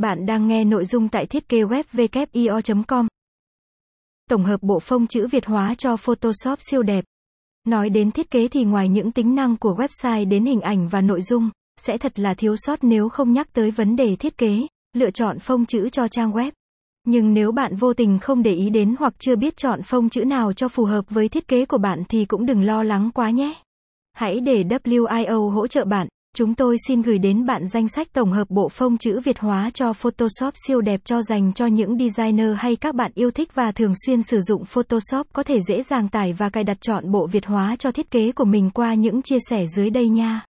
Bạn đang nghe nội dung tại thiết kế web com Tổng hợp bộ phông chữ Việt hóa cho Photoshop siêu đẹp. Nói đến thiết kế thì ngoài những tính năng của website đến hình ảnh và nội dung, sẽ thật là thiếu sót nếu không nhắc tới vấn đề thiết kế, lựa chọn phông chữ cho trang web. Nhưng nếu bạn vô tình không để ý đến hoặc chưa biết chọn phông chữ nào cho phù hợp với thiết kế của bạn thì cũng đừng lo lắng quá nhé. Hãy để WIO hỗ trợ bạn. Chúng tôi xin gửi đến bạn danh sách tổng hợp bộ phông chữ Việt hóa cho Photoshop siêu đẹp cho dành cho những designer hay các bạn yêu thích và thường xuyên sử dụng Photoshop có thể dễ dàng tải và cài đặt chọn bộ Việt hóa cho thiết kế của mình qua những chia sẻ dưới đây nha.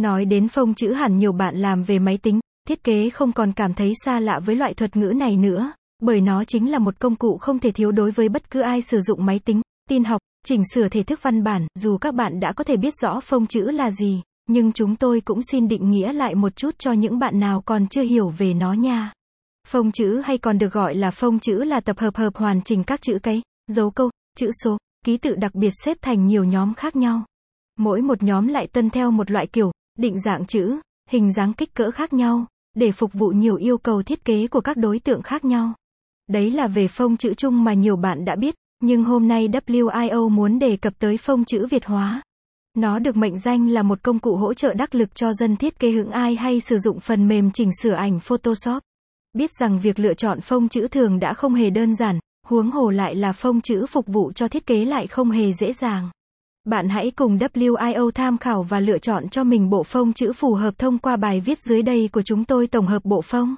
Nói đến phông chữ hẳn nhiều bạn làm về máy tính, thiết kế không còn cảm thấy xa lạ với loại thuật ngữ này nữa, bởi nó chính là một công cụ không thể thiếu đối với bất cứ ai sử dụng máy tính, tin học, chỉnh sửa thể thức văn bản, dù các bạn đã có thể biết rõ phông chữ là gì nhưng chúng tôi cũng xin định nghĩa lại một chút cho những bạn nào còn chưa hiểu về nó nha. Phông chữ hay còn được gọi là phông chữ là tập hợp hợp hoàn chỉnh các chữ cái, dấu câu, chữ số, ký tự đặc biệt xếp thành nhiều nhóm khác nhau. Mỗi một nhóm lại tuân theo một loại kiểu, định dạng chữ, hình dáng kích cỡ khác nhau, để phục vụ nhiều yêu cầu thiết kế của các đối tượng khác nhau. Đấy là về phông chữ chung mà nhiều bạn đã biết, nhưng hôm nay WIO muốn đề cập tới phông chữ Việt hóa. Nó được mệnh danh là một công cụ hỗ trợ đắc lực cho dân thiết kế hưởng ai hay sử dụng phần mềm chỉnh sửa ảnh Photoshop. Biết rằng việc lựa chọn phông chữ thường đã không hề đơn giản, huống hồ lại là phông chữ phục vụ cho thiết kế lại không hề dễ dàng. Bạn hãy cùng WIO tham khảo và lựa chọn cho mình bộ phông chữ phù hợp thông qua bài viết dưới đây của chúng tôi tổng hợp bộ phông.